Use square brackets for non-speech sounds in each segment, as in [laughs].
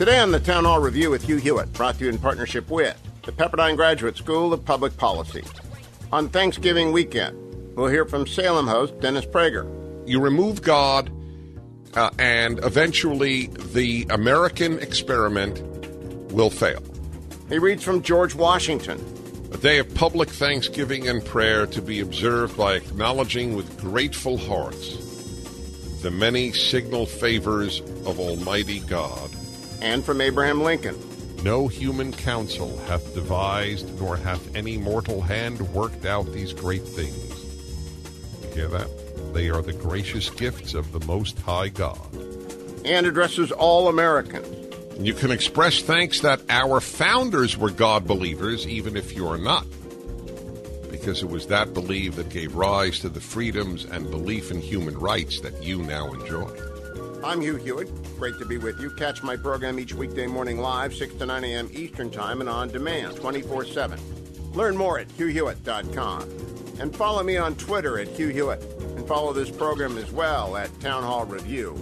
Today on the Town Hall Review with Hugh Hewitt, brought to you in partnership with the Pepperdine Graduate School of Public Policy. On Thanksgiving weekend, we'll hear from Salem host Dennis Prager. You remove God, uh, and eventually the American experiment will fail. He reads from George Washington. A day of public thanksgiving and prayer to be observed by acknowledging with grateful hearts the many signal favors of Almighty God. And from Abraham Lincoln. No human counsel hath devised, nor hath any mortal hand worked out these great things. You hear that? They are the gracious gifts of the Most High God. And addresses all Americans. You can express thanks that our founders were God believers, even if you are not, because it was that belief that gave rise to the freedoms and belief in human rights that you now enjoy. I'm Hugh Hewitt. Great to be with you. Catch my program each weekday morning live, 6 to 9 a.m. Eastern Time, and on demand 24 7. Learn more at hughhewitt.com. And follow me on Twitter at Hugh Hewitt. And follow this program as well at Town Hall Review.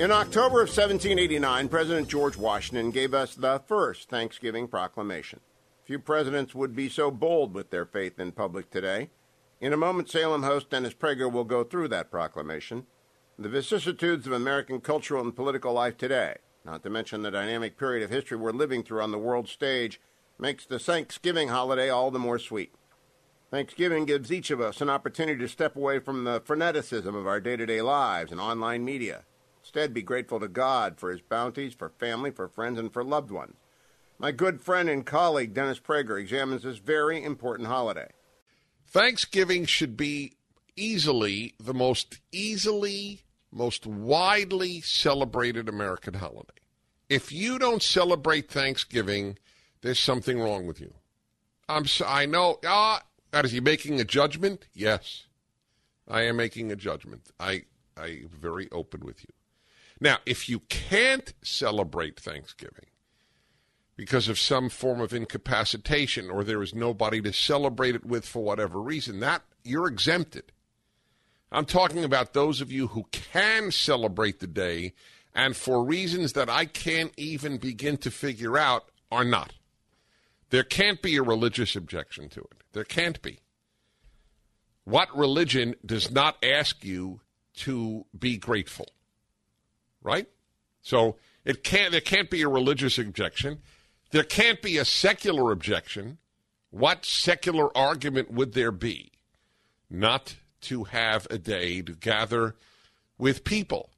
In October of 1789, President George Washington gave us the first Thanksgiving proclamation. Few presidents would be so bold with their faith in public today. In a moment, Salem host Dennis Prager will go through that proclamation the vicissitudes of American cultural and political life today, not to mention the dynamic period of history we're living through on the world stage, makes the Thanksgiving holiday all the more sweet. Thanksgiving gives each of us an opportunity to step away from the freneticism of our day to day lives and online media. Instead, be grateful to God for his bounties, for family, for friends, and for loved ones. My good friend and colleague Dennis Prager examines this very important holiday. Thanksgiving should be easily the most easily, most widely celebrated American holiday. If you don't celebrate Thanksgiving, there's something wrong with you. I'm so, I know. Ah, is he making a judgment? Yes, I am making a judgment. I I'm very open with you. Now, if you can't celebrate Thanksgiving because of some form of incapacitation or there is nobody to celebrate it with for whatever reason, that you're exempted. I'm talking about those of you who can celebrate the day and for reasons that I can't even begin to figure out are not. There can't be a religious objection to it. There can't be. What religion does not ask you to be grateful? Right? So it can't there can't be a religious objection. There can't be a secular objection. What secular argument would there be? Not to have a day to gather with people.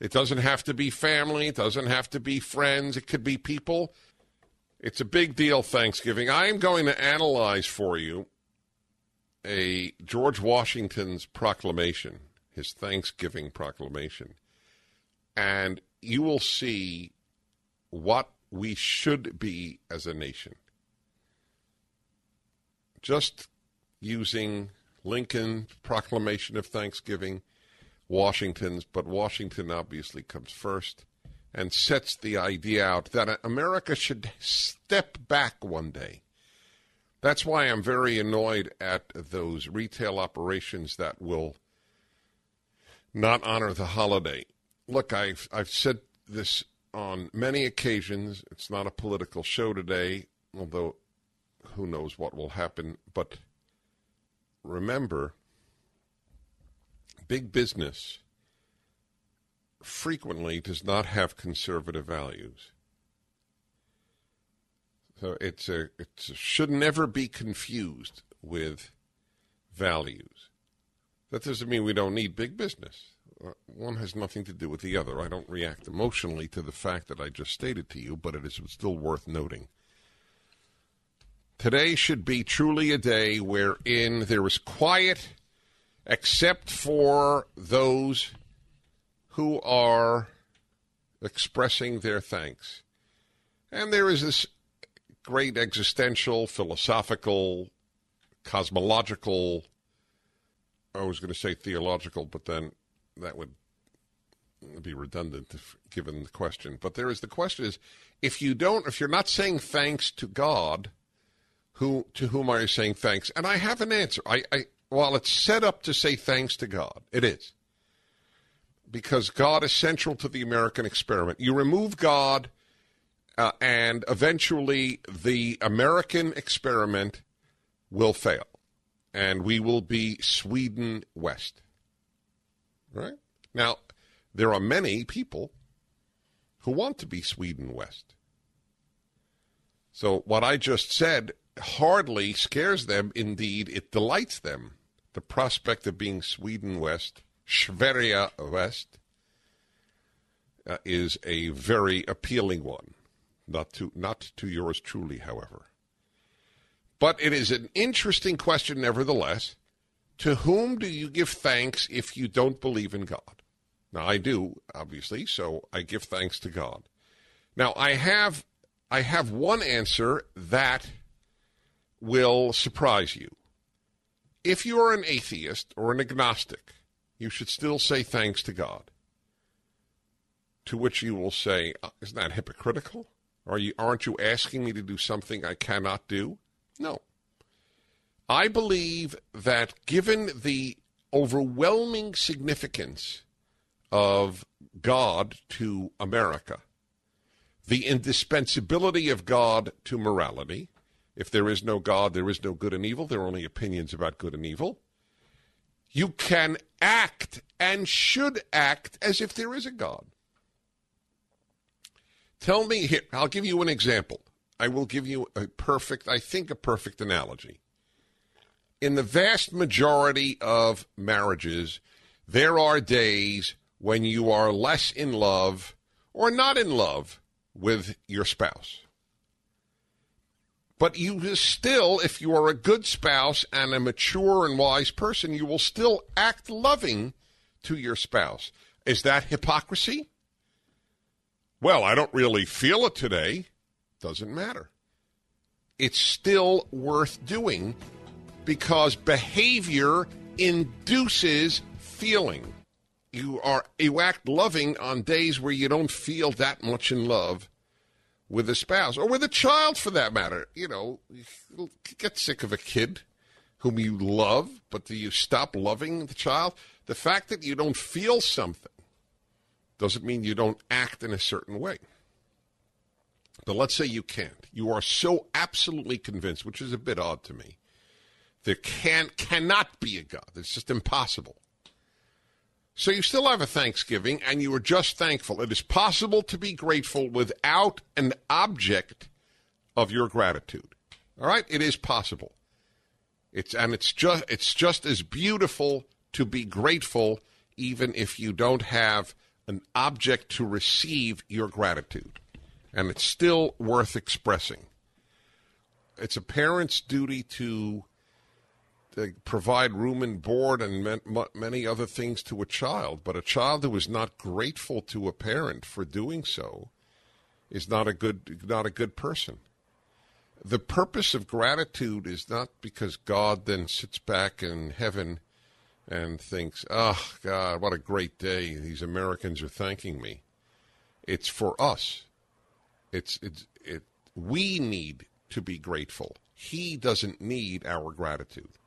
It doesn't have to be family, it doesn't have to be friends, it could be people. It's a big deal, Thanksgiving. I am going to analyze for you a George Washington's proclamation, his Thanksgiving proclamation, and you will see what we should be as a nation. Just using Lincoln, Proclamation of Thanksgiving, Washington's, but Washington obviously comes first and sets the idea out that America should step back one day. That's why I'm very annoyed at those retail operations that will not honor the holiday. Look, I've I've said this on many occasions. It's not a political show today, although who knows what will happen, but remember, big business frequently does not have conservative values. So it's a it should never be confused with values. That doesn't mean we don't need big business. Uh, one has nothing to do with the other. I don't react emotionally to the fact that I just stated to you, but it is still worth noting. Today should be truly a day wherein there is quiet except for those who are expressing their thanks. And there is this great existential, philosophical, cosmological, I was going to say theological, but then that would be redundant if, given the question. But there is the question is if you don't, if you're not saying thanks to God, who to whom are you saying thanks? And I have an answer. I, I while it's set up to say thanks to God, it is because God is central to the American experiment. You remove God, uh, and eventually the American experiment will fail, and we will be Sweden West. Right? Now, there are many people who want to be Sweden West. So, what I just said hardly scares them. Indeed, it delights them. The prospect of being Sweden West Sverige West uh, is a very appealing one. Not to not to yours truly, however. But it is an interesting question, nevertheless. To whom do you give thanks if you don't believe in God? Now I do, obviously, so I give thanks to God. Now I have I have one answer that will surprise you. If you are an atheist or an agnostic, you should still say thanks to God. To which you will say, uh, isn't that hypocritical? Are you, aren't you asking me to do something I cannot do? No. I believe that given the overwhelming significance of God to America, the indispensability of God to morality, if there is no God, there is no good and evil, there are only opinions about good and evil. You can act and should act as if there is a God. Tell me here, I'll give you an example. I will give you a perfect, I think, a perfect analogy. In the vast majority of marriages, there are days when you are less in love or not in love with your spouse. But you still, if you are a good spouse and a mature and wise person, you will still act loving to your spouse. Is that hypocrisy? Well, I don't really feel it today. Doesn't matter. It's still worth doing because behavior induces feeling. You are you act loving on days where you don't feel that much in love with a spouse or with a child for that matter. You know, you get sick of a kid whom you love, but do you stop loving the child? The fact that you don't feel something doesn't mean you don't act in a certain way. But let's say you can't. You are so absolutely convinced, which is a bit odd to me. There can cannot be a God. It's just impossible. So you still have a Thanksgiving and you are just thankful. It is possible to be grateful without an object of your gratitude. All right? It is possible. It's and it's just it's just as beautiful to be grateful even if you don't have an object to receive your gratitude. And it's still worth expressing. It's a parent's duty to Uh, provide room and board and many other things to a child. But a child who is not grateful to a parent for doing so is not a good not a good person. The purpose of gratitude is not because God then sits back in heaven and thinks, "Oh God, what a great day! These Americans are thanking me." It's for us. It's it's it. We need to be grateful. He doesn't need our gratitude.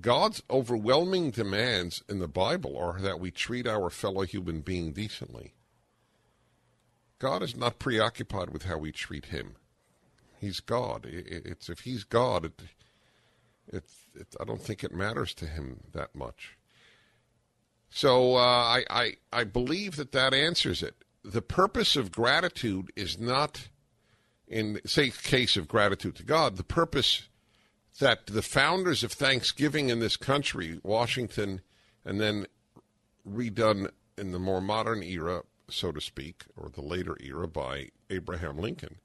God's overwhelming demands in the Bible are that we treat our fellow human being decently. God is not preoccupied with how we treat him. He's God. It's if he's God, it, it, it I don't think it matters to him that much. So uh, I, I I believe that that answers it. The purpose of gratitude is not, in say case of gratitude to God. The purpose that the founders of Thanksgiving in this country, Washington, and then redone in the more modern era, so to speak, or the later era by Abraham Lincoln,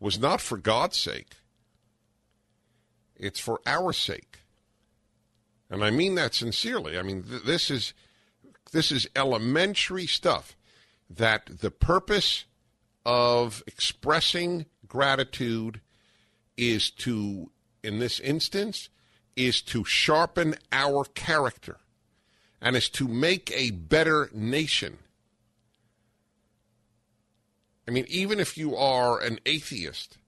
was not for God's sake. It's for our sake. And I mean that sincerely. I mean, th- this is this is elementary stuff that the purpose of expressing gratitude is to, in this instance, is to sharpen our character and is to make a better nation. I mean, even if you are an atheist,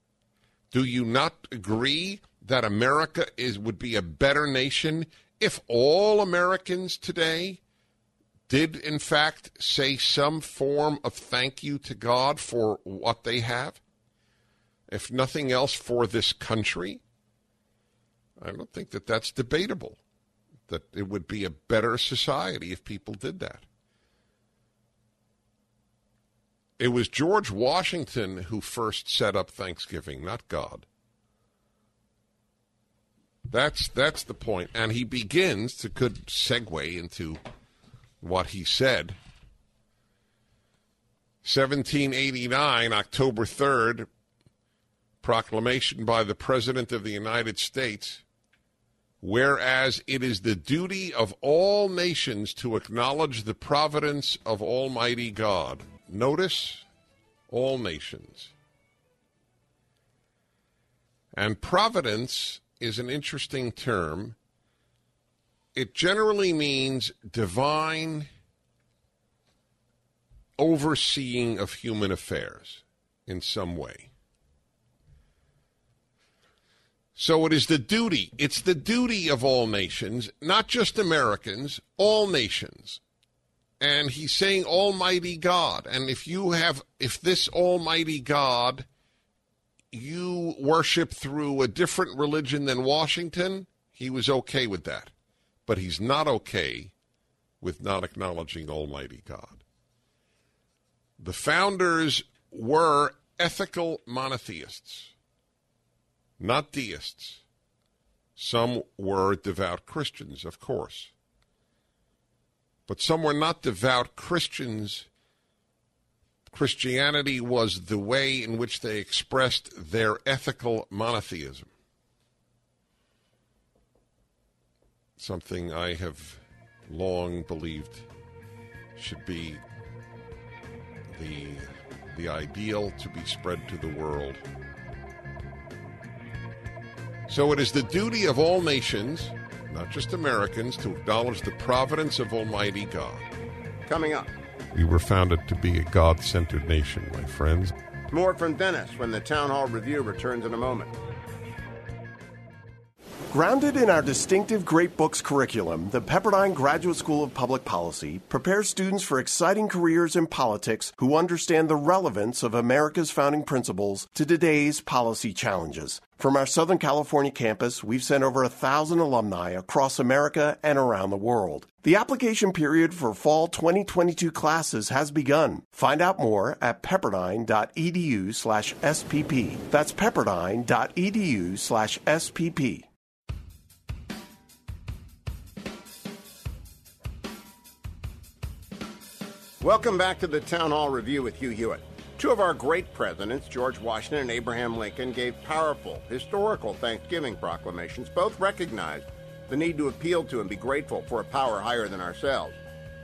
do you not agree that America is would be a better nation if all Americans today did in fact say some form of thank you to God for what they have? If nothing else for this country? I don't think that that's debatable. That it would be a better society if people did that. It was George Washington who first set up Thanksgiving, not God. That's that's the point. and he begins to could segue into what he said. 1789, October 3rd, proclamation by the President of the United States. Whereas it is the duty of all nations to acknowledge the providence of Almighty God. Notice all nations. And providence is an interesting term. It generally means divine overseeing of human affairs in some way. So it is the duty, it's the duty of all nations, not just Americans, all nations. And he's saying Almighty God. And if you have, if this Almighty God you worship through a different religion than Washington, he was okay with that. But he's not okay with not acknowledging Almighty God. The founders were ethical monotheists, not deists. Some were devout Christians, of course. But some were not devout Christians Christianity was the way in which they expressed their ethical monotheism. Something I have long believed should be the, the ideal to be spread to the world. So it is the duty of all nations, not just Americans, to acknowledge the providence of Almighty God. Coming up. We were founded to be a God centered nation, my friends. More from Dennis when the Town Hall Review returns in a moment. Grounded in our distinctive Great Books curriculum, the Pepperdine Graduate School of Public Policy prepares students for exciting careers in politics who understand the relevance of America's founding principles to today's policy challenges. From our Southern California campus, we've sent over a thousand alumni across America and around the world. The application period for fall 2022 classes has begun. Find out more at pepperdine.edu slash SPP. That's pepperdine.edu slash SPP. Welcome back to the Town Hall Review with Hugh Hewitt. Two of our great presidents, George Washington and Abraham Lincoln, gave powerful, historical Thanksgiving proclamations. Both recognized the need to appeal to and be grateful for a power higher than ourselves.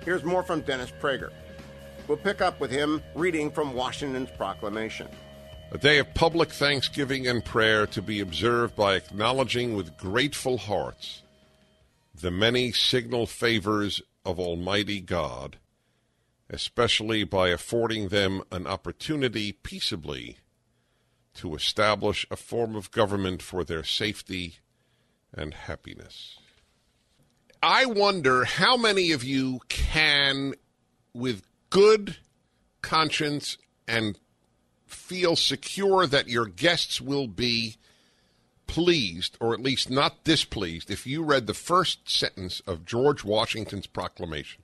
Here's more from Dennis Prager. We'll pick up with him reading from Washington's proclamation. A day of public thanksgiving and prayer to be observed by acknowledging with grateful hearts the many signal favors of Almighty God especially by affording them an opportunity peaceably to establish a form of government for their safety and happiness. I wonder how many of you can, with good conscience and feel secure that your guests will be pleased, or at least not displeased, if you read the first sentence of George Washington's proclamation.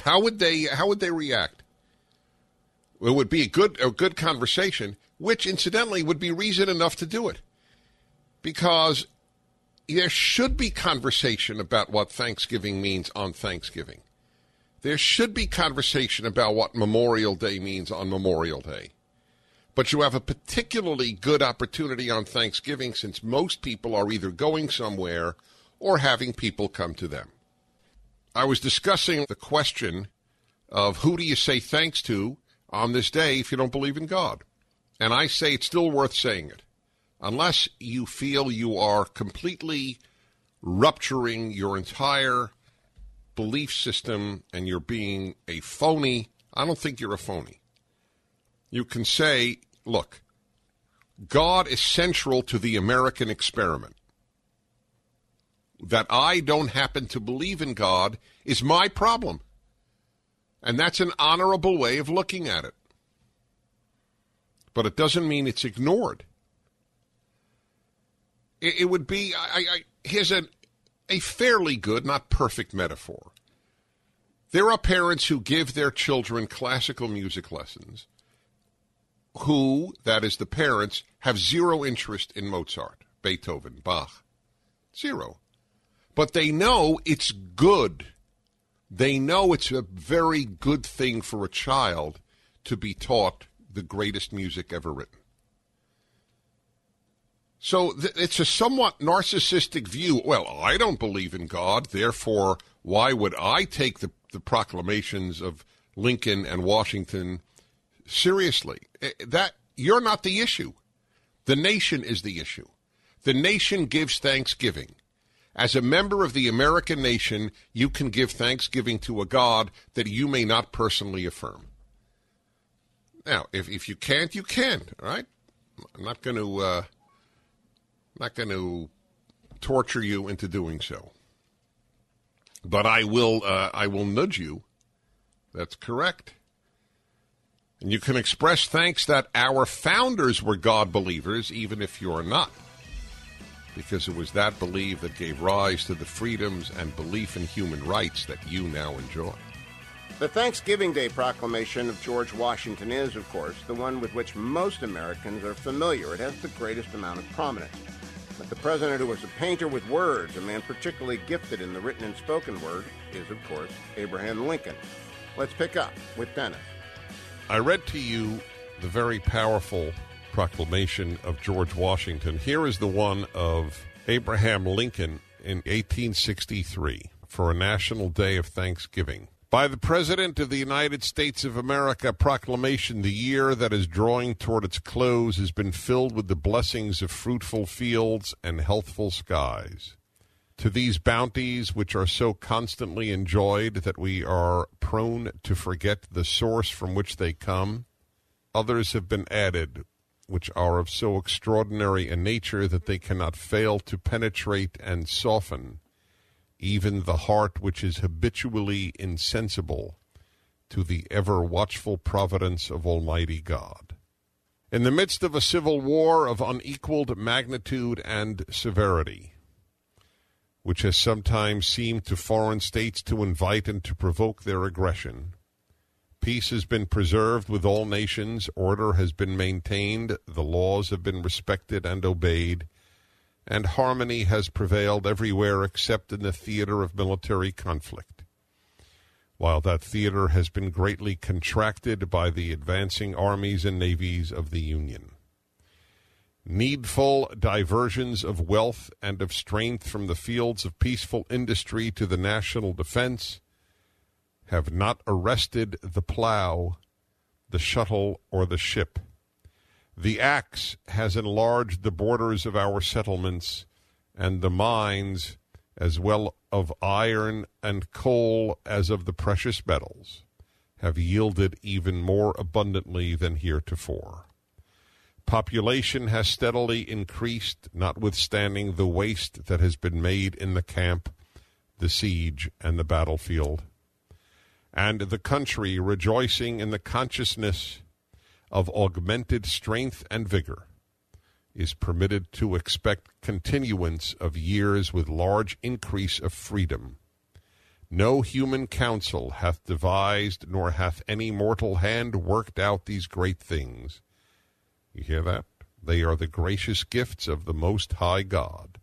How would they how would they react? It would be a good a good conversation, which incidentally would be reason enough to do it. Because there should be conversation about what Thanksgiving means on Thanksgiving. There should be conversation about what Memorial Day means on Memorial Day. But you have a particularly good opportunity on Thanksgiving since most people are either going somewhere or having people come to them. I was discussing the question of who do you say thanks to on this day if you don't believe in God? And I say it's still worth saying it. Unless you feel you are completely rupturing your entire belief system and you're being a phony, I don't think you're a phony. You can say, look, God is central to the American experiment. That I don't happen to believe in God is my problem. And that's an honorable way of looking at it. But it doesn't mean it's ignored. It, it would be, I, I, here's a, a fairly good, not perfect metaphor. There are parents who give their children classical music lessons who, that is the parents, have zero interest in Mozart, Beethoven, Bach. Zero. But they know it's good they know it's a very good thing for a child to be taught the greatest music ever written. So th- it's a somewhat narcissistic view. Well, I don't believe in God, therefore, why would I take the, the proclamations of Lincoln and Washington seriously? Eh, that you're not the issue. The nation is the issue. The nation gives thanksgiving. As a member of the American nation, you can give thanksgiving to a God that you may not personally affirm. Now, if, if you can't, you. All right, I'm not going to uh, not going to torture you into doing so, but I will uh, I will nudge you. That's correct. And you can express thanks that our founders were God believers, even if you're not because it was that belief that gave rise to the freedoms and belief in human rights that you now enjoy. The Thanksgiving Day proclamation of George Washington is, of course, the one with which most Americans are familiar. It has the greatest amount of prominence. But the president who was a painter with words, a man particularly gifted in the written and spoken word, is, of course, Abraham Lincoln. Let's pick up with Dennis. I read to you the very powerful proclamation of George Washington. Here is the one of Abraham Lincoln in 1863 for a National Day of Thanksgiving. By the President of the United States of America proclamation, the year that is drawing toward its close has been filled with the blessings of fruitful fields and healthful skies. To these bounties, which are so constantly enjoyed that we are prone to forget the source from which they come, others have been added which are of so extraordinary a nature that they cannot fail to penetrate and soften even the heart which is habitually insensible to the ever watchful providence of Almighty God. In the midst of a civil war of unequaled magnitude and severity, which has sometimes seemed to foreign states to invite and to provoke their aggression, Peace has been preserved with all nations, order has been maintained, the laws have been respected and obeyed, and harmony has prevailed everywhere except in the theater of military conflict. While that theater has been greatly contracted by the advancing armies and navies of the Union. Needful diversions of wealth and of strength from the fields of peaceful industry to the national defense have not arrested the plow, the shuttle, or the ship. The axe has enlarged the borders of our settlements, and the mines, as well of iron and coal as of the precious metals, have yielded even more abundantly than heretofore. Population has steadily increased, notwithstanding the waste that has been made in the camp, the siege, and the battlefield and the country rejoicing in the consciousness of augmented strength and vigor, is permitted to expect continuance of years with large increase of freedom. No human counsel hath devised, nor hath any mortal hand worked out these great things. You hear that? They are the gracious gifts of the Most High God,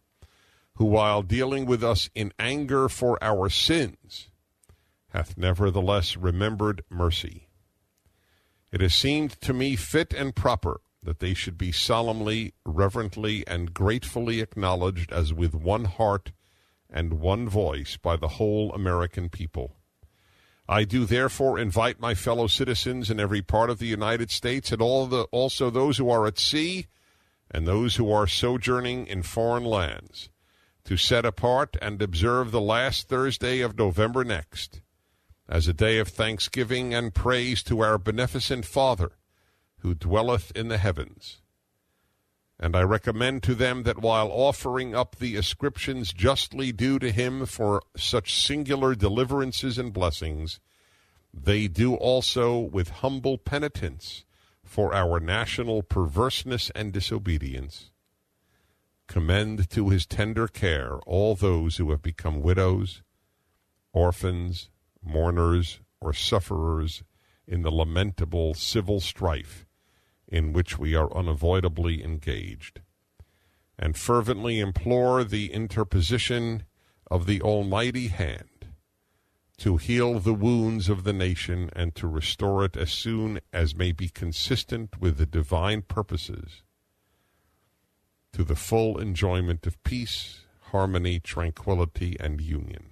who, while dealing with us in anger for our sins, hath nevertheless remembered mercy. It has seemed to me fit and proper that they should be solemnly, reverently, and gratefully acknowledged as with one heart and one voice by the whole American people. I do therefore invite my fellow citizens in every part of the United States and all the, also those who are at sea and those who are sojourning in foreign lands to set apart and observe the last Thursday of November next as a day of thanksgiving and praise to our beneficent Father who dwelleth in the heavens. And I recommend to them that while offering up the ascriptions justly due to him for such singular deliverances and blessings, they do also with humble penitence for our national perverseness and disobedience. Commend to his tender care all those who have become widows, orphans, mourners, or sufferers in the lamentable civil strife in which we are unavoidably engaged, and fervently implore the interposition of the Almighty hand to heal the wounds of the nation and to restore it as soon as may be consistent with the divine purposes to the full enjoyment of peace, harmony, tranquility, and union.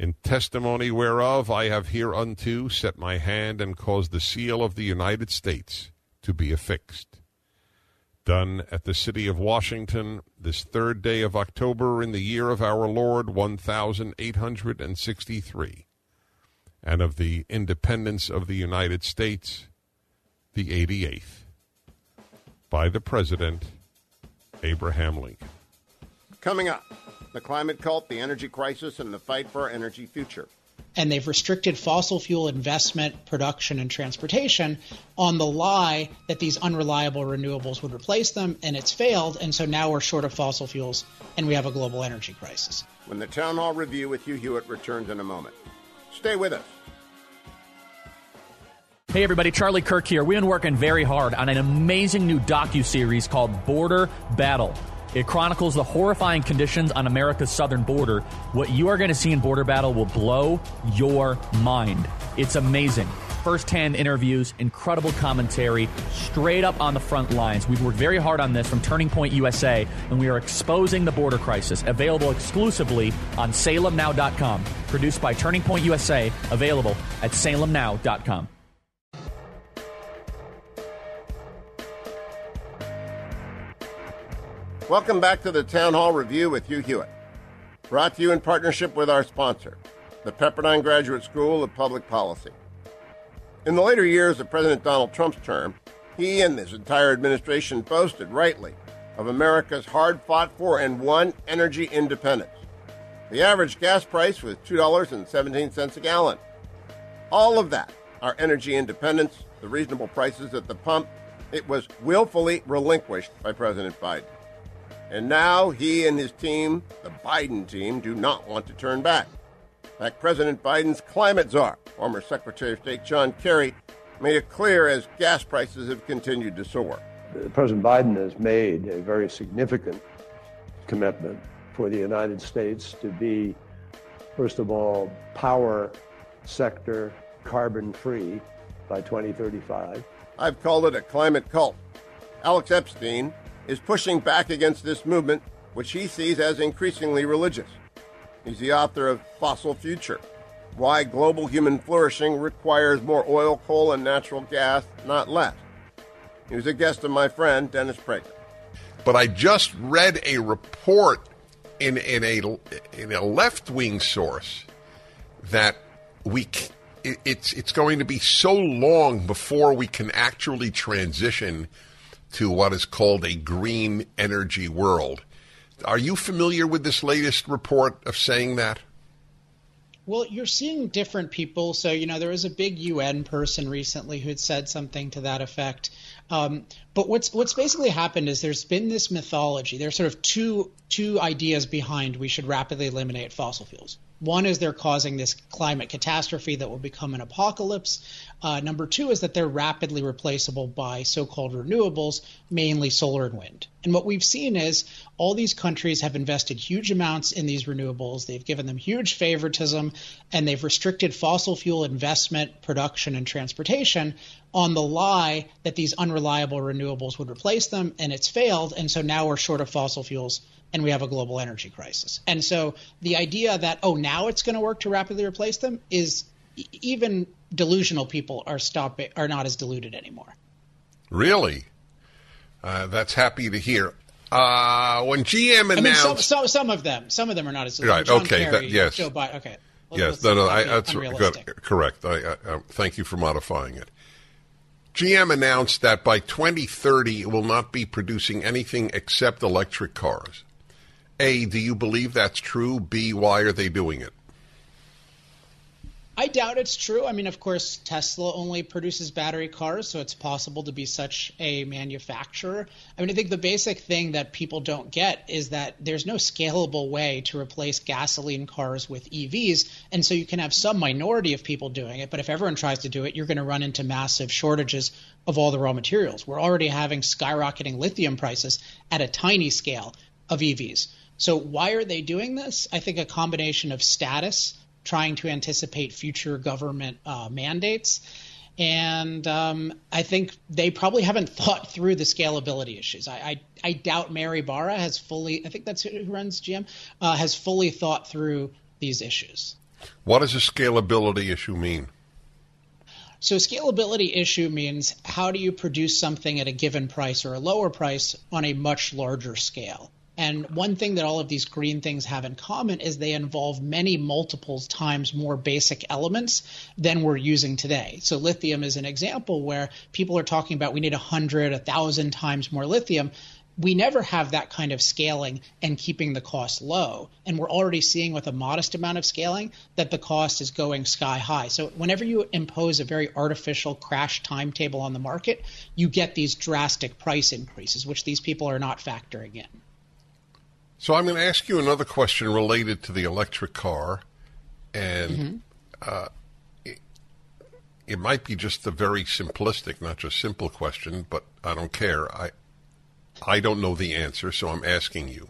In testimony whereof I have hereunto set my hand and caused the seal of the United States to be affixed. Done at the city of Washington, this third day of October in the year of our Lord 1863, and of the independence of the United States, the 88th, by the President, Abraham Lincoln. Coming up, the climate cult, the energy crisis, and the fight for our energy future and they've restricted fossil fuel investment, production, and transportation on the lie that these unreliable renewables would replace them, and it's failed. And so now we're short of fossil fuels and we have a global energy crisis. When the Town Hall Review with Hugh Hewitt returns in a moment. Stay with us. Hey everybody, Charlie Kirk here. We've been working very hard on an amazing new docu-series called Border Battle. It chronicles the horrifying conditions on America's southern border. What you are going to see in Border Battle will blow your mind. It's amazing. First hand interviews, incredible commentary, straight up on the front lines. We've worked very hard on this from Turning Point USA, and we are exposing the border crisis. Available exclusively on salemnow.com. Produced by Turning Point USA, available at salemnow.com. Welcome back to the Town Hall Review with Hugh Hewitt. Brought to you in partnership with our sponsor, the Pepperdine Graduate School of Public Policy. In the later years of President Donald Trump's term, he and his entire administration boasted rightly of America's hard fought for and won energy independence. The average gas price was $2.17 a gallon. All of that, our energy independence, the reasonable prices at the pump, it was willfully relinquished by President Biden. And now he and his team, the Biden team, do not want to turn back. In fact, President Biden's climate czar, former Secretary of State John Kerry, made it clear as gas prices have continued to soar. President Biden has made a very significant commitment for the United States to be, first of all, power sector carbon free by 2035. I've called it a climate cult. Alex Epstein, is pushing back against this movement, which he sees as increasingly religious. He's the author of Fossil Future Why Global Human Flourishing Requires More Oil, Coal, and Natural Gas, Not Less. He was a guest of my friend, Dennis Prager. But I just read a report in, in a, in a left wing source that we it's it's going to be so long before we can actually transition to what is called a green energy world. Are you familiar with this latest report of saying that? Well, you're seeing different people. So, you know, there was a big UN person recently who had said something to that effect. Um, but what's what's basically happened is there's been this mythology. There's sort of two two ideas behind we should rapidly eliminate fossil fuels. One is they're causing this climate catastrophe that will become an apocalypse. Uh, number two is that they're rapidly replaceable by so called renewables, mainly solar and wind. And what we've seen is all these countries have invested huge amounts in these renewables. They've given them huge favoritism and they've restricted fossil fuel investment, production, and transportation on the lie that these unreliable renewables would replace them, and it's failed. And so now we're short of fossil fuels and we have a global energy crisis. And so the idea that, oh, now it's going to work to rapidly replace them is even delusional people are stopping are not as deluded anymore. Really? Uh, that's happy to hear. Uh, when GM announced, I mean, some, some, some, of them, some of them are not as right. John okay, Kerry, that, yes, Joe Biden. Okay, yes, no, no, I, that's good, correct. I, I, I, thank you for modifying it. GM announced that by 2030 it will not be producing anything except electric cars. A, do you believe that's true? B, why are they doing it? I doubt it's true. I mean, of course, Tesla only produces battery cars, so it's possible to be such a manufacturer. I mean, I think the basic thing that people don't get is that there's no scalable way to replace gasoline cars with EVs. And so you can have some minority of people doing it, but if everyone tries to do it, you're going to run into massive shortages of all the raw materials. We're already having skyrocketing lithium prices at a tiny scale of EVs. So why are they doing this? I think a combination of status trying to anticipate future government uh, mandates. And um, I think they probably haven't [laughs] thought through the scalability issues. I, I, I, doubt Mary Barra has fully, I think that's who runs GM, uh, has fully thought through these issues. What does a scalability issue mean? So, a scalability issue means how do you produce something at a given price or a lower price on a much larger scale? And one thing that all of these green things have in common is they involve many multiples times more basic elements than we're using today. So lithium is an example where people are talking about we need 100, 1,000 times more lithium we never have that kind of scaling and keeping the cost low. And we're already seeing with a modest amount of scaling that the cost is going sky high. So whenever you impose a very artificial crash timetable on the market, you get these drastic price increases, which these people are not factoring in. So I'm going to ask you another question related to the electric car, and mm-hmm. uh, it, it, might be just a very simplistic, not just simple question, but I don't care. I I don't know the answer, so I'm asking you.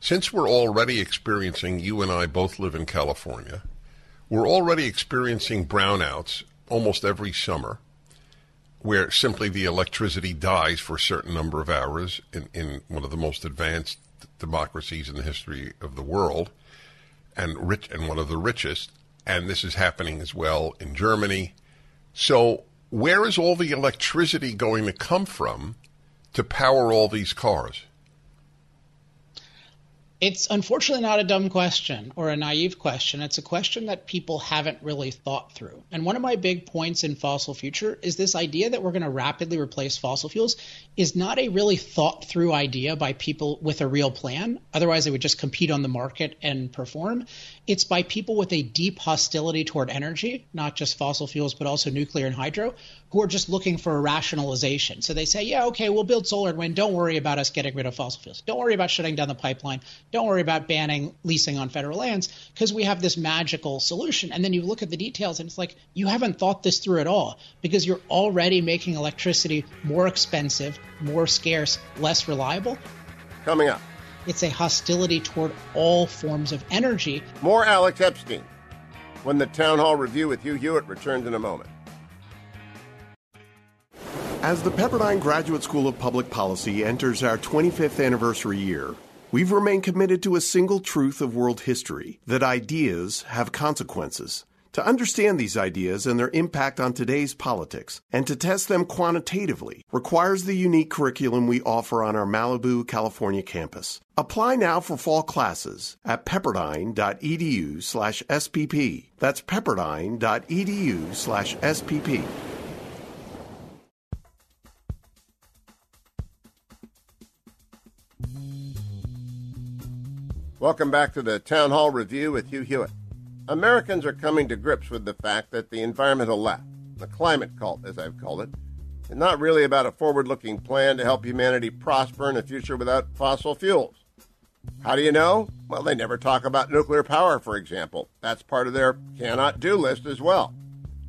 Since we're already experiencing, you and I both live in California, we're already experiencing brownouts almost every summer where simply the electricity dies for a certain number of hours in, in one of the most advanced democracies in the history of the world, and rich and one of the richest. And this is happening as well in Germany. So, where is all the electricity going to come from to power all these cars? It's unfortunately not a dumb question or a naive question. It's a question that people haven't really thought through. And one of my big points in Fossil Future is this idea that we're going to rapidly replace fossil fuels is not a really thought through idea by people with a real plan. Otherwise, they would just compete on the market and perform. It's by people with a deep hostility toward energy, not just fossil fuels, but also nuclear and hydro, who are just looking for a rationalization. So they say, yeah, okay, we'll build solar and wind. Don't worry about us getting rid of fossil fuels. Don't worry about shutting down the pipeline. Don't worry about banning leasing on federal lands because we have this magical solution. And then you look at the details and it's like, you haven't thought this through at all because you're already making electricity more expensive, more scarce, less reliable. Coming up. It's a hostility toward all forms of energy. More Alex Epstein when the Town Hall Review with Hugh Hewitt returns in a moment. As the Pepperdine Graduate School of Public Policy enters our 25th anniversary year, we've remained committed to a single truth of world history that ideas have consequences. To understand these ideas and their impact on today's politics and to test them quantitatively requires the unique curriculum we offer on our Malibu, California campus. Apply now for fall classes at pepperdine.edu/spp. That's pepperdine.edu/spp. Welcome back to the Town Hall Review with Hugh Hewitt. Americans are coming to grips with the fact that the environmental left, the climate cult, as I've called it, is not really about a forward looking plan to help humanity prosper in a future without fossil fuels. How do you know? Well, they never talk about nuclear power, for example. That's part of their cannot do list as well.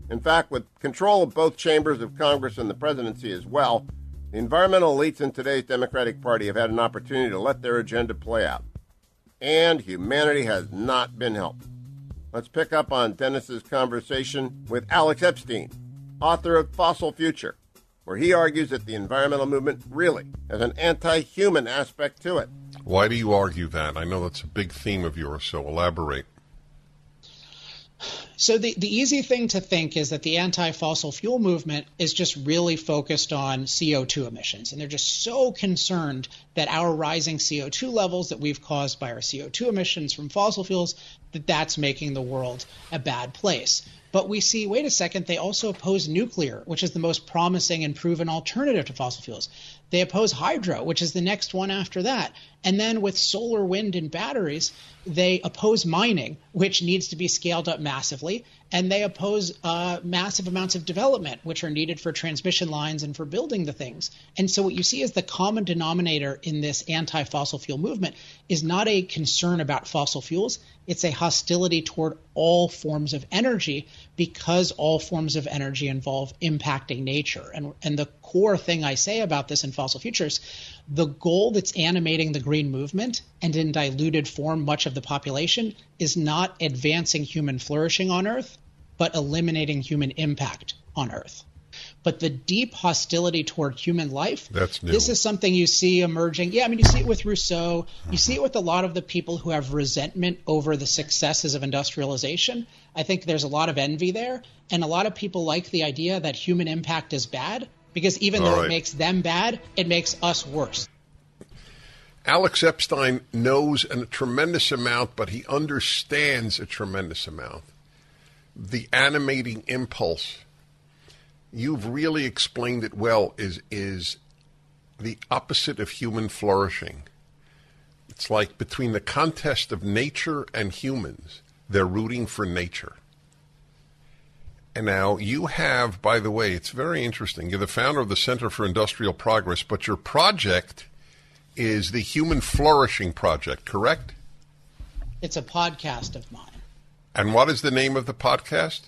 In fact, with control of both chambers of Congress and the presidency as well, the environmental elites in today's Democratic Party have had an opportunity to let their agenda play out and humanity has not been helped. Let's pick up on Dennis's conversation with Alex Epstein author of Fossil Future, where he argues that the environmental movement really has an anti human aspect to it. Why do you argue that? I know that's a big theme of yours, so elaborate. So the, the easy thing to think is that the anti-fossil fuel movement is just really focused on CO2 emissions. And they're just so concerned that our rising CO2 levels that we've caused by our CO2 emissions from fossil fuels, that that's making the world a bad place. But we see, wait a second, they also oppose nuclear, which is the most promising and proven alternative to fossil fuels. They oppose hydro, which is the next one after that. And then with solar, wind, and batteries, they oppose mining, which needs to be scaled up massively, and they oppose uh, massive amounts of development, which are needed for transmission lines and for building the things. And so, what you see as the common denominator in this anti fossil fuel movement is not a concern about fossil fuels, it's a hostility toward all forms of energy because all forms of energy involve impacting nature. And, and the core thing I say about this in Fossil Futures the goal that's animating the green movement and in diluted form much of the population is not advancing human flourishing on Earth, but eliminating human impact on Earth. But the deep hostility toward human life, That's new. this is something you see emerging. Yeah, I mean, you see it with Rousseau. You see it with a lot of the people who have resentment over the successes of industrialization. I think there's a lot of envy there. And a lot of people like the idea that human impact is bad because even All though right. it makes them bad, it makes us worse. Alex Epstein knows a tremendous amount, but he understands a tremendous amount. The animating impulse, you've really explained it well, is is the opposite of human flourishing. It's like between the contest of nature and humans, they're rooting for nature. And now you have, by the way, it's very interesting. You're the founder of the Center for Industrial Progress, but your project is the Human Flourishing Project, correct? It's a podcast of mine. And what is the name of the podcast?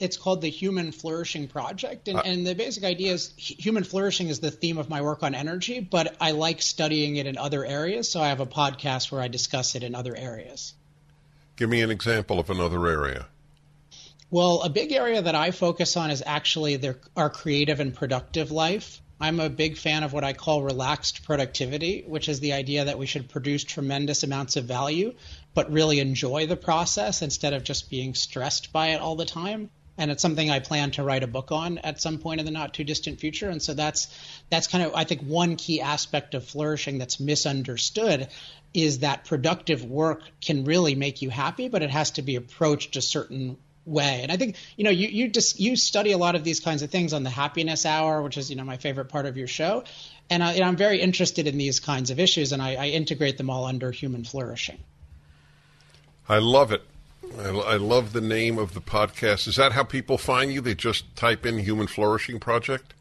It's called the Human Flourishing Project. Uh, And, and the basic idea is human flourishing is the theme of my work on energy, but I like studying it in other areas. So I have a podcast where I discuss it in other areas. Give me an example of another area. Well, a big area that I focus on is actually their, our creative and productive life. I'm a big fan of what I call relaxed productivity, which is the idea that we should produce tremendous amounts of value, but really enjoy the process instead of just being stressed by it all the time. And it's something I plan to write a book on at some point in the not too distant future. And so that's that's kind of I think one key aspect of flourishing that's misunderstood is that productive work can really make you happy, but it has to be approached a certain way. And I think you know you you just you study a lot of these kinds of things on the Happiness Hour, which is you know my favorite part of your show, and, I, I'm very interested in these kinds of issues, and I, I integrate them all under human flourishing. I love it. I, I love the name of the podcast. Is that how people find you? They just type in Human Flourishing Project?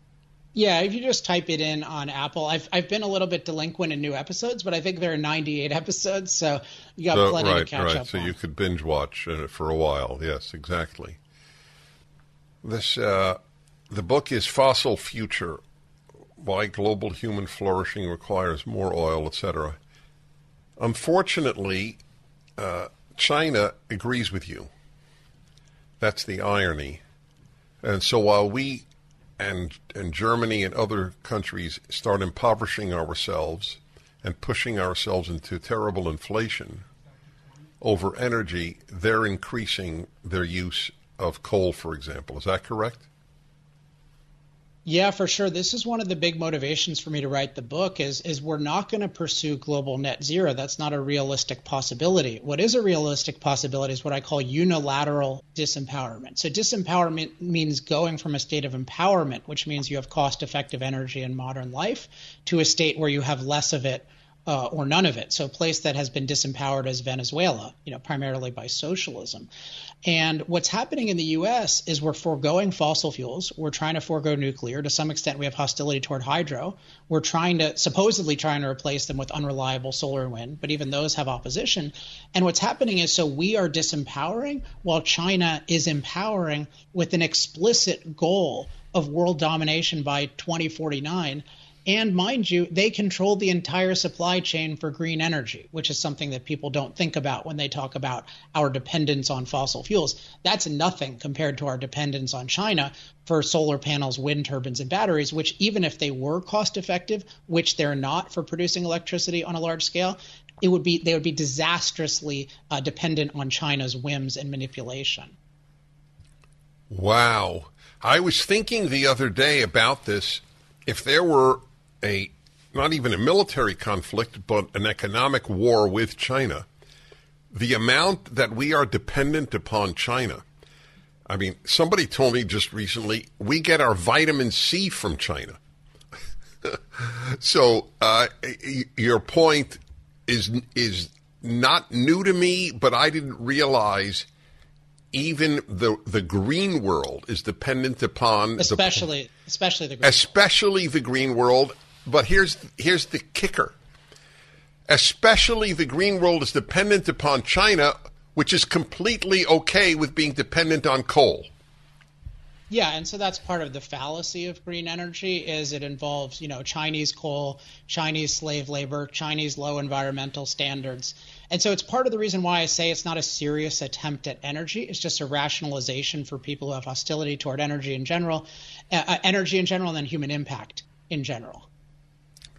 Yeah, if you just type it in on Apple, I've I've been a little bit delinquent in new episodes, but I think there are 98 [laughs] episodes, so you got So- plenty right, to catch right. up So on. you could binge watch uh, for a while. Yes, exactly. This uh, the book is Fossil Future: Why Global Human Flourishing Requires More Oil, etc. Unfortunately, uh, China agrees with you. That's the irony. And so while we and and Germany and other countries start impoverishing ourselves and pushing ourselves into terrible inflation over energy, they're increasing their use of coal, for example. Is that correct? Yeah, for sure. This is one of the big motivations for me to write the book is is we're not going to pursue global net zero. That's not a realistic possibility. What is a realistic possibility is what I call unilateral disempowerment. So disempowerment means going from a state of empowerment, which means you have cost-effective energy in modern life, to a state where you have less of it uh, or none of it. So a place that has been disempowered is Venezuela, you know, primarily by socialism. And what's happening in the U.S. is we're foregoing fossil fuels. We're trying to forego nuclear. To some extent, we have hostility toward hydro. We're trying to supposedly trying to replace them with unreliable solar and wind, but even those have opposition. And what's happening is so we are disempowering while China is empowering with an explicit goal of world domination by 2049 And mind you, they control the entire supply chain for green energy, which is something that people don't think about when they talk about our dependence on fossil fuels. That's nothing compared to our dependence on China for solar panels, wind turbines, and batteries, which, even if they were cost effective, which they're not for producing electricity on a large scale, it would be they would be disastrously uh, dependent on China's whims and manipulation. Wow. I was thinking the other day about this. If there were a not even a military conflict, but an economic war with China, the amount that we are dependent upon China. I mean, somebody told me just recently we get our vitamin C from China. [laughs] so uh, your point is is not new to me, but I didn't realize even the the green world is dependent upon especially the, especially the green especially world. the green world. But here's here's the kicker. Especially the green world is dependent upon China, which is completely okay with being dependent on coal. Yeah, and so that's part of the fallacy of green energy is it involves, you know, Chinese coal, Chinese slave labor, Chinese low environmental standards. And so it's part of the reason why I say it's not a serious attempt at energy. It's just a rationalization for people who have hostility toward energy in general, uh, uh energy in general, and then human impact in general.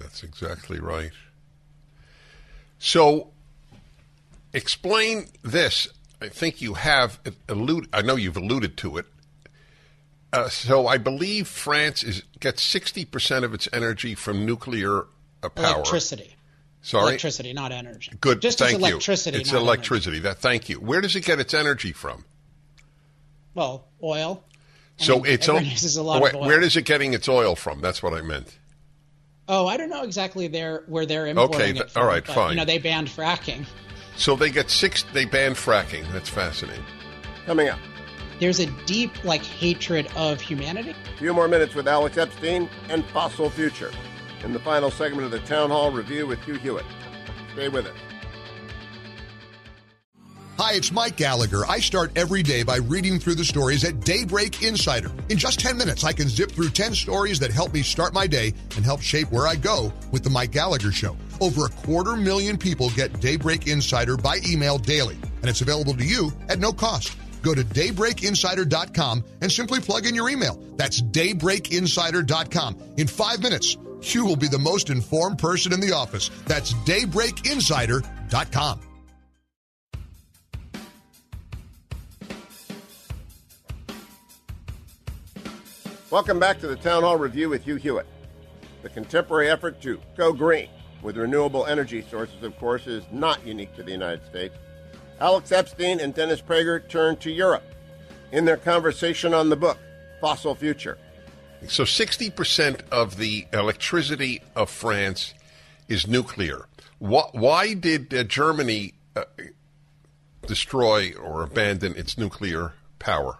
That's exactly right. So explain this. I think you have alluded, I know you've alluded to it uh, so I believe France is gets sixty percent of its energy from nuclear uh, power. Electricity. Sorry, electricity, not energy. Good. Just thank electricity. You. It's electricity. Energy. That. Thank you. Where does it get its energy from? Well, oil. I so mean, it's o- uses a lot where, of oil. Where is it getting its oil from? That's what I meant. Oh, I don't know exactly there where they're importing okay, th- it from. all right, but, fine. You know, they banned fracking. So they get six. They banned fracking. That's fascinating. Coming up there's a deep like hatred of humanity. A few more minutes with Alex Epstein and Fossil Future in the final segment of the Town Hall Review with Hugh Hewitt. Stay with us. Hi, it's Mike Gallagher. I start every day by reading through the stories at Daybreak Insider. In just 10 minutes, I can zip through 10 stories that help me start my day and help shape where I go with The Mike Gallagher Show. Over a quarter million people get Daybreak Insider by email daily, and it's available to you at no cost. Go to daybreakinsider.com and simply plug in your email. That's daybreakinsider.com. In five minutes, you will be the most informed person in the office. That's daybreakinsider.com. Welcome back to the Town Hall Review with Hugh Hewitt. The contemporary effort to go green with renewable energy sources, of course, is not unique to the United States. Alex Epstein and Dennis Prager turned to Europe in their conversation on the book, Fossil Future. So 60% of the electricity of France is nuclear. Why did uh, Germany uh, destroy or abandon its nuclear power?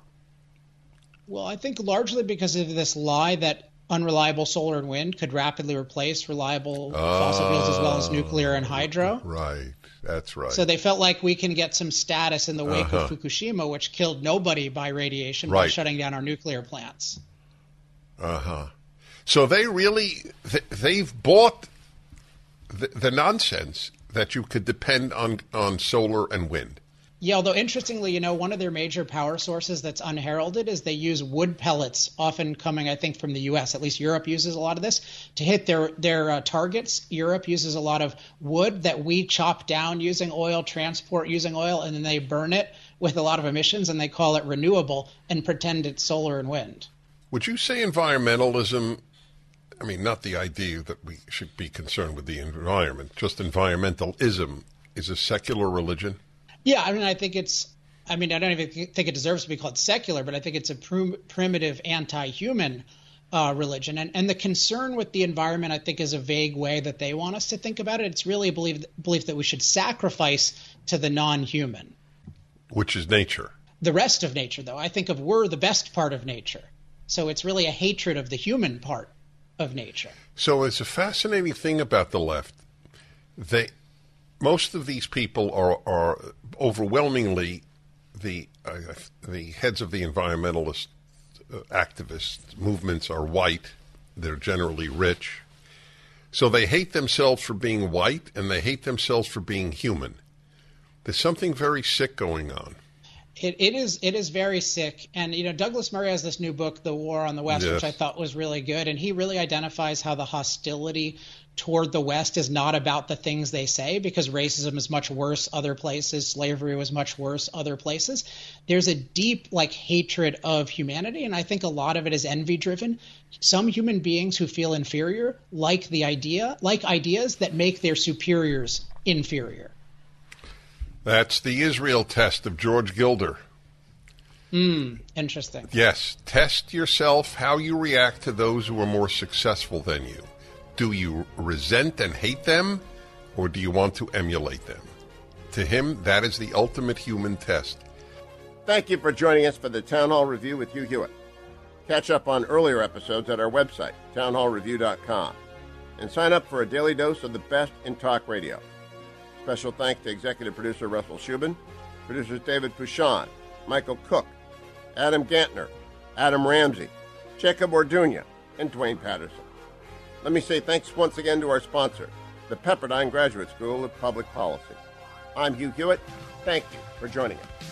Well, I think largely because of this lie that unreliable solar and wind could rapidly replace reliable fossil fuels as well as nuclear and hydro. Right. That's right. So they felt like we can get some status in the wake uh-huh. of Fukushima, which killed nobody by radiation right. by shutting down our nuclear plants. Uh huh. So they really they've bought the, the nonsense that you could depend on on solar and wind. Yeah, although interestingly, you know, one of their major power sources that's unheralded is they use wood pellets, often coming, I think, from the U.S. At least Europe uses a lot of this to hit their their uh, targets. Europe uses a lot of wood that we chop down using oil, transport using oil, and then they burn it with a lot of emissions, and they call it renewable and pretend it's solar and wind. Would you say environmentalism? I mean, not the idea that we should be concerned with the environment, just environmentalism is a secular religion. Yeah, I mean, I think it's. I mean, I don't even think it deserves to be called secular, but I think it's a prim- primitive, anti-human uh, religion. And and the concern with the environment, I think, is a vague way that they want us to think about it. It's really a belief belief that we should sacrifice to the non-human, which is nature. The rest of nature, though, I think of we're the best part of nature. So it's really a hatred of the human part of nature. So it's a fascinating thing about the left. They most of these people are are overwhelmingly the uh, the heads of the environmentalist uh, activist movements are white. They're generally rich, So they hate themselves for being white and they hate themselves for being human. There's something very sick going on. It, it is it is very sick, and you know Douglas Murray has this new book, The War on the West, Yes. which I thought was really good, and he really identifies how the hostility toward the West is not about the things they say, because racism is much worse other places, slavery was much worse other places. There's a deep like hatred of humanity, and I think a lot of it is envy driven. Some human beings who feel inferior like the idea, like ideas that make their superiors inferior. That's the Israel test of George Gilder. Hmm, interesting. Yes, test yourself how you react to those who are more successful than you. Do you resent and hate them, or do you want to emulate them? To him, that is the ultimate human test. Thank you for joining us for the Town Hall Review with Hugh Hewitt. Catch up on earlier episodes at our website, townhallreview.com, and sign up for a daily dose of the best in talk radio. Special thanks to executive producer Russell Shubin, producers David Pouchon, Michael Cook, Adam Gantner, Adam Ramsey, Jacob Orduña, and Duane Patterson. Let me say thanks once again to our sponsor, the Pepperdine Graduate School of Public Policy. I'm Hugh Hewitt. Thank you for joining us.